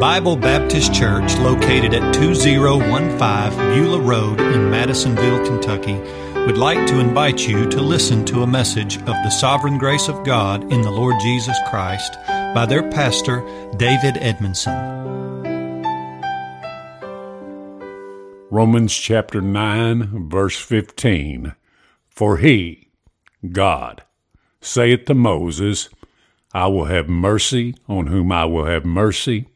Bible Baptist Church, located at 2015 Beulah Road in Madisonville, Kentucky, would like to invite you to listen to a message of the sovereign grace of God in the Lord Jesus Christ by their pastor, David Edmondson. Romans chapter 9, verse 15. For he, God, saith to Moses, I will have mercy on whom I will have mercy,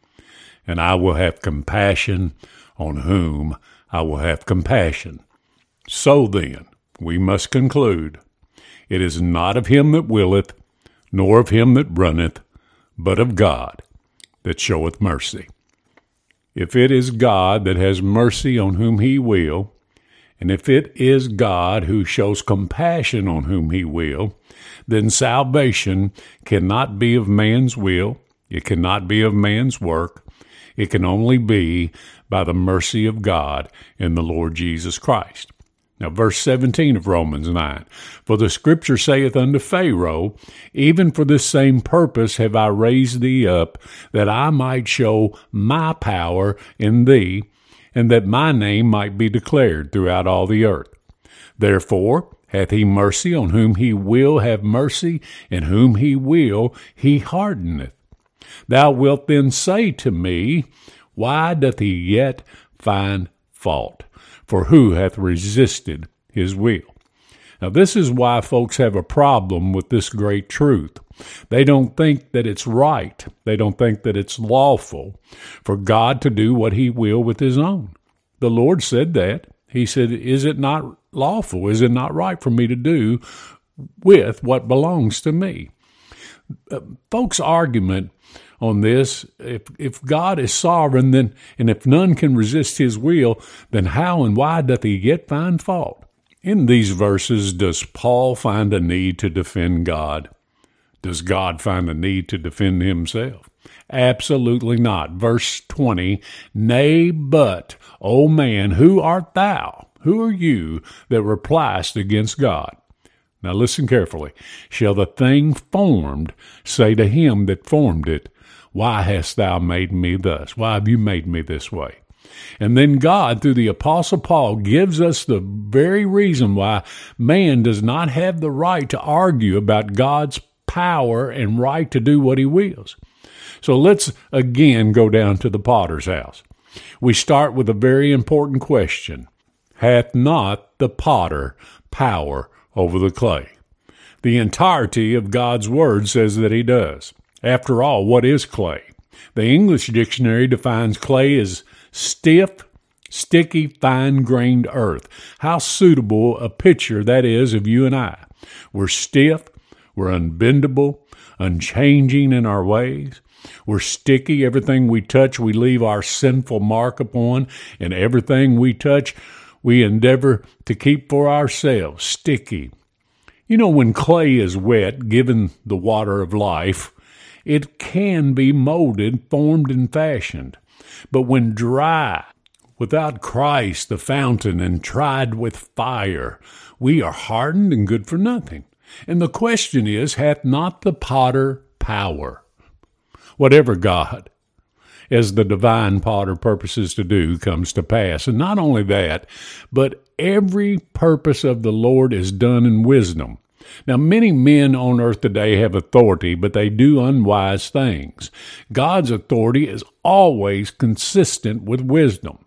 and I will have compassion on whom I will have compassion. So then, we must conclude, it is not of him that willeth, nor of him that runneth, but of God that showeth mercy. If it is God that has mercy on whom he will, and if it is God who shows compassion on whom he will, then salvation cannot be of man's will, it cannot be of man's work, it can only be by the mercy of God in the Lord Jesus Christ. Now, verse 17 of Romans 9 For the scripture saith unto Pharaoh, Even for this same purpose have I raised thee up, that I might show my power in thee, and that my name might be declared throughout all the earth. Therefore hath he mercy on whom he will have mercy, and whom he will he hardeneth. Thou wilt then say to me, Why doth he yet find fault? For who hath resisted his will? Now, this is why folks have a problem with this great truth. They don't think that it's right. They don't think that it's lawful for God to do what he will with his own. The Lord said that. He said, Is it not lawful? Is it not right for me to do with what belongs to me? Uh, folks' argument on this. If if God is sovereign, then and if none can resist his will, then how and why doth he yet find fault? In these verses, does Paul find a need to defend God? Does God find a need to defend himself? Absolutely not. Verse 20, Nay, but, O man, who art thou? Who are you that repliest against God? Now listen carefully. Shall the thing formed say to him that formed it, why hast thou made me thus? Why have you made me this way? And then God, through the Apostle Paul, gives us the very reason why man does not have the right to argue about God's power and right to do what he wills. So let's again go down to the potter's house. We start with a very important question Hath not the potter power over the clay? The entirety of God's word says that he does. After all, what is clay? The English dictionary defines clay as stiff, sticky, fine grained earth. How suitable a picture that is of you and I. We're stiff, we're unbendable, unchanging in our ways. We're sticky. Everything we touch, we leave our sinful mark upon, and everything we touch, we endeavor to keep for ourselves. Sticky. You know, when clay is wet, given the water of life, it can be molded, formed, and fashioned. But when dry, without Christ, the fountain, and tried with fire, we are hardened and good for nothing. And the question is, hath not the potter power? Whatever God, as the divine potter purposes to do, comes to pass. And not only that, but every purpose of the Lord is done in wisdom. Now, many men on earth today have authority, but they do unwise things. God's authority is always consistent with wisdom.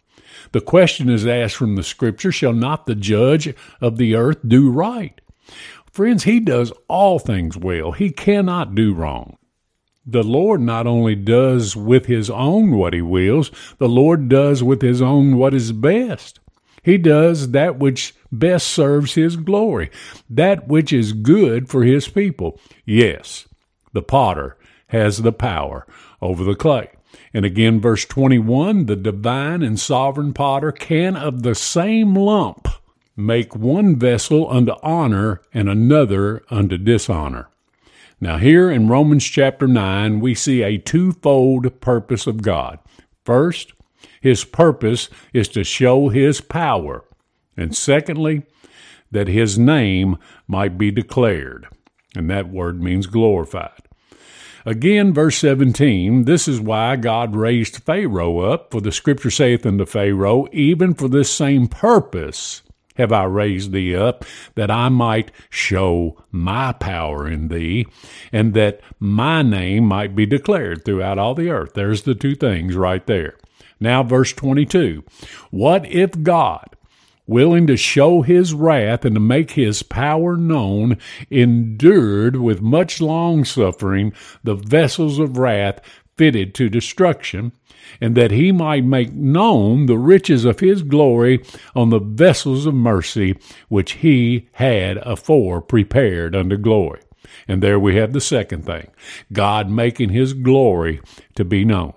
The question is asked from the scripture Shall not the judge of the earth do right? Friends, he does all things well. He cannot do wrong. The Lord not only does with his own what he wills, the Lord does with his own what is best. He does that which best serves His glory, that which is good for His people. Yes, the potter has the power over the clay. And again, verse 21 the divine and sovereign potter can of the same lump make one vessel unto honor and another unto dishonor. Now, here in Romans chapter 9, we see a twofold purpose of God. First, his purpose is to show his power. And secondly, that his name might be declared. And that word means glorified. Again, verse 17, this is why God raised Pharaoh up, for the scripture saith unto Pharaoh, even for this same purpose have I raised thee up, that I might show my power in thee, and that my name might be declared throughout all the earth. There's the two things right there. Now, verse 22 What if God, willing to show his wrath and to make his power known, endured with much long suffering the vessels of wrath fitted to destruction, and that he might make known the riches of his glory on the vessels of mercy which he had afore prepared unto glory. And there we have the second thing God making his glory to be known.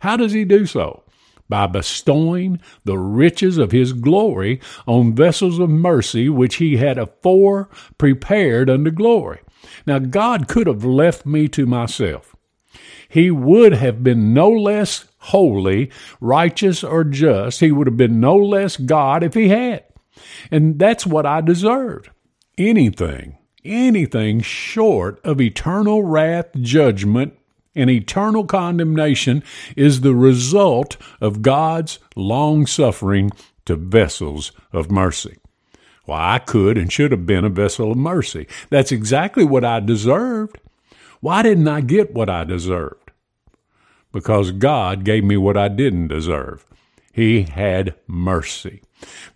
How does he do so? By bestowing the riches of his glory on vessels of mercy which he had afore prepared unto glory. Now, God could have left me to myself. He would have been no less holy, righteous, or just. He would have been no less God if he had. And that's what I deserved. Anything, anything short of eternal wrath, judgment, and eternal condemnation is the result of God's long suffering to vessels of mercy. Well, I could and should have been a vessel of mercy. That's exactly what I deserved. Why didn't I get what I deserved? because God gave me what I didn't deserve. He had mercy.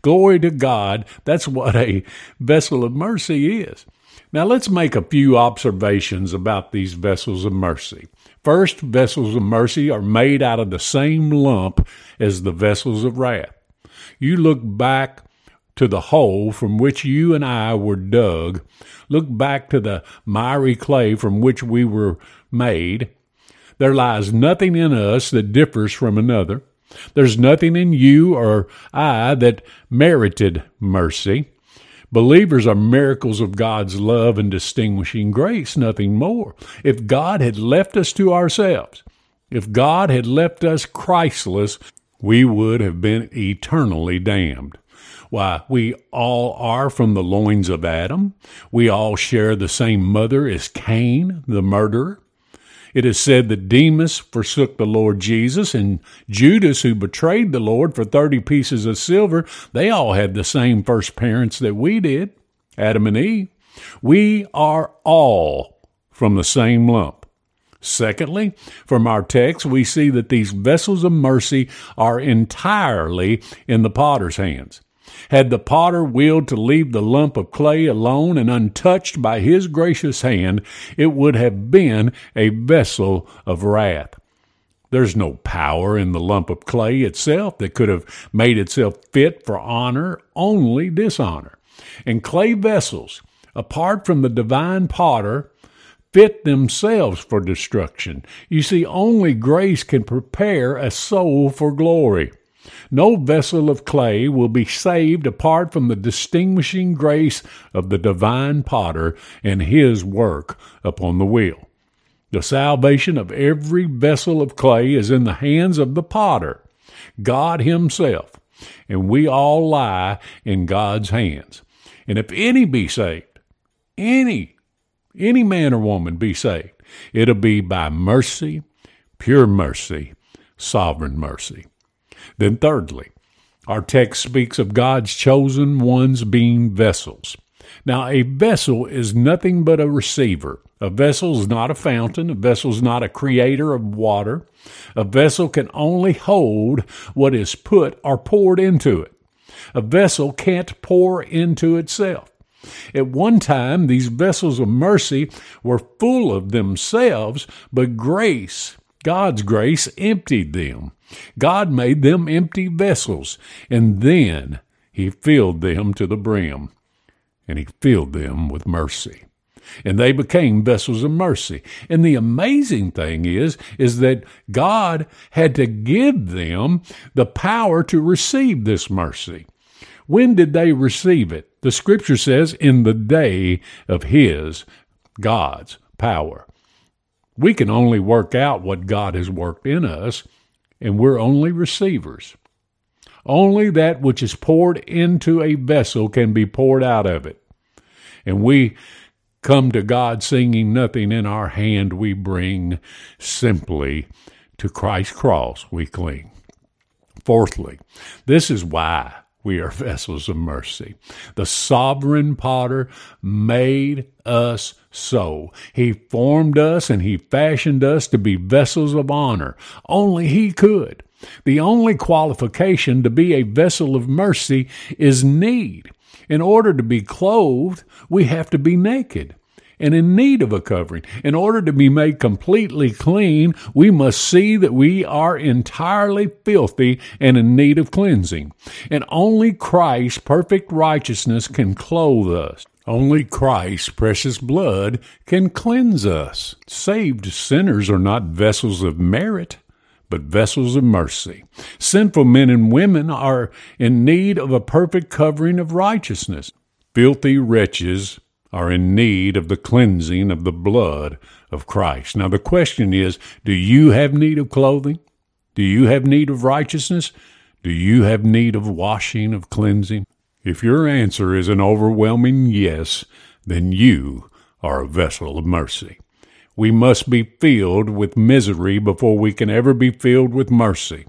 Glory to God. That's what a vessel of mercy is. Now let's make a few observations about these vessels of mercy. First, vessels of mercy are made out of the same lump as the vessels of wrath. You look back to the hole from which you and I were dug, look back to the miry clay from which we were made, there lies nothing in us that differs from another. There's nothing in you or I that merited mercy. Believers are miracles of God's love and distinguishing grace, nothing more. If God had left us to ourselves, if God had left us Christless, we would have been eternally damned. Why, we all are from the loins of Adam. We all share the same mother as Cain, the murderer. It is said that Demas forsook the Lord Jesus and Judas, who betrayed the Lord for 30 pieces of silver, they all had the same first parents that we did, Adam and Eve. We are all from the same lump. Secondly, from our text, we see that these vessels of mercy are entirely in the potter's hands. Had the potter willed to leave the lump of clay alone and untouched by his gracious hand, it would have been a vessel of wrath. There's no power in the lump of clay itself that could have made itself fit for honor, only dishonor. And clay vessels, apart from the divine potter, fit themselves for destruction. You see, only grace can prepare a soul for glory. No vessel of clay will be saved apart from the distinguishing grace of the divine potter and his work upon the wheel. The salvation of every vessel of clay is in the hands of the potter, God Himself, and we all lie in God's hands. And if any be saved, any, any man or woman be saved, it'll be by mercy, pure mercy, sovereign mercy. Then, thirdly, our text speaks of God's chosen ones being vessels. Now, a vessel is nothing but a receiver. A vessel is not a fountain. A vessel is not a creator of water. A vessel can only hold what is put or poured into it. A vessel can't pour into itself. At one time, these vessels of mercy were full of themselves, but grace, God's grace, emptied them. God made them empty vessels, and then he filled them to the brim, and he filled them with mercy. And they became vessels of mercy. And the amazing thing is, is that God had to give them the power to receive this mercy. When did they receive it? The scripture says, in the day of His, God's power. We can only work out what God has worked in us and we're only receivers. Only that which is poured into a vessel can be poured out of it. And we come to God singing, Nothing in our hand we bring, simply to Christ's cross we cling. Fourthly, this is why we are vessels of mercy. The sovereign potter made us so. He formed us and he fashioned us to be vessels of honor. Only he could. The only qualification to be a vessel of mercy is need. In order to be clothed, we have to be naked and in need of a covering. In order to be made completely clean, we must see that we are entirely filthy and in need of cleansing. And only Christ's perfect righteousness can clothe us. Only Christ's precious blood can cleanse us. Saved sinners are not vessels of merit but vessels of mercy. Sinful men and women are in need of a perfect covering of righteousness. Filthy wretches are in need of the cleansing of the blood of Christ. Now, the question is do you have need of clothing? Do you have need of righteousness? Do you have need of washing, of cleansing? If your answer is an overwhelming yes, then you are a vessel of mercy. We must be filled with misery before we can ever be filled with mercy.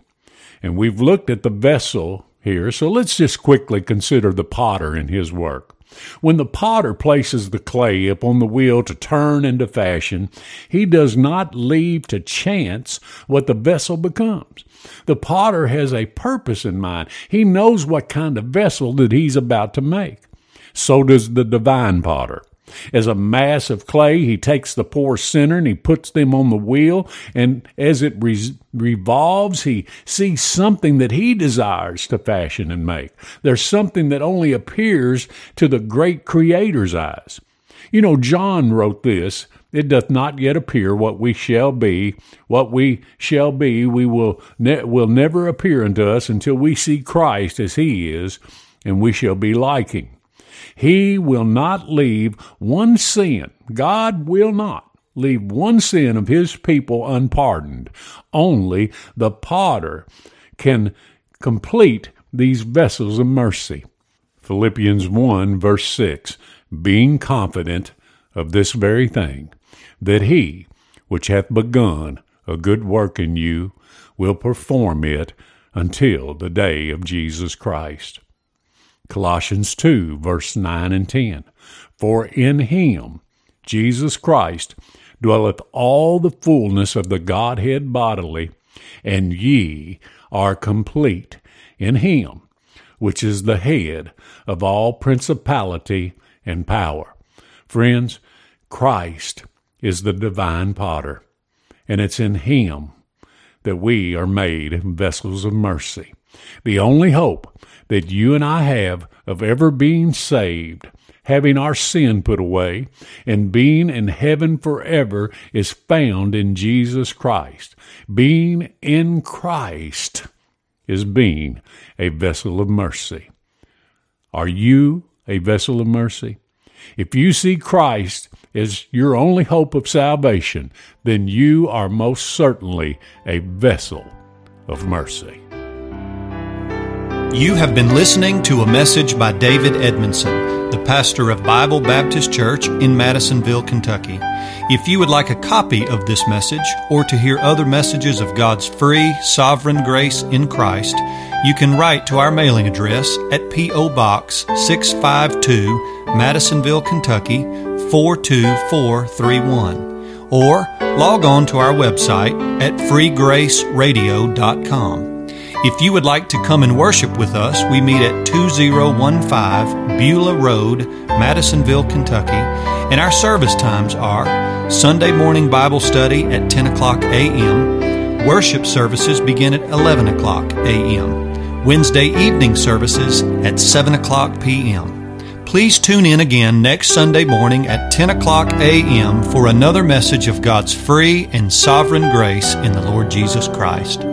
And we've looked at the vessel here, so let's just quickly consider the potter and his work. When the potter places the clay upon the wheel to turn into fashion, he does not leave to chance what the vessel becomes. The potter has a purpose in mind. He knows what kind of vessel that he's about to make. So does the divine potter. As a mass of clay, he takes the poor sinner and he puts them on the wheel, and as it re- revolves, he sees something that he desires to fashion and make. There's something that only appears to the great Creator's eyes. You know, John wrote this it doth not yet appear what we shall be. What we shall be, we will, ne- will never appear unto us until we see Christ as he is, and we shall be like him. He will not leave one sin. God will not leave one sin of his people unpardoned. Only the potter can complete these vessels of mercy. Philippians 1 verse 6, being confident of this very thing, that he, which hath begun a good work in you, will perform it until the day of Jesus Christ. Colossians 2, verse 9 and 10. For in him, Jesus Christ, dwelleth all the fullness of the Godhead bodily, and ye are complete in him, which is the head of all principality and power. Friends, Christ is the divine potter, and it's in him that we are made vessels of mercy. The only hope that you and I have of ever being saved, having our sin put away, and being in heaven forever is found in Jesus Christ. Being in Christ is being a vessel of mercy. Are you a vessel of mercy? If you see Christ as your only hope of salvation, then you are most certainly a vessel of mercy. You have been listening to a message by David Edmondson, the pastor of Bible Baptist Church in Madisonville, Kentucky. If you would like a copy of this message or to hear other messages of God's free, sovereign grace in Christ, you can write to our mailing address at P.O. Box 652, Madisonville, Kentucky 42431, or log on to our website at freegraceradio.com. If you would like to come and worship with us, we meet at 2015 Beulah Road, Madisonville, Kentucky, and our service times are Sunday morning Bible study at 10 o'clock a.m., worship services begin at 11 o'clock a.m., Wednesday evening services at 7 o'clock p.m. Please tune in again next Sunday morning at 10 o'clock a.m. for another message of God's free and sovereign grace in the Lord Jesus Christ.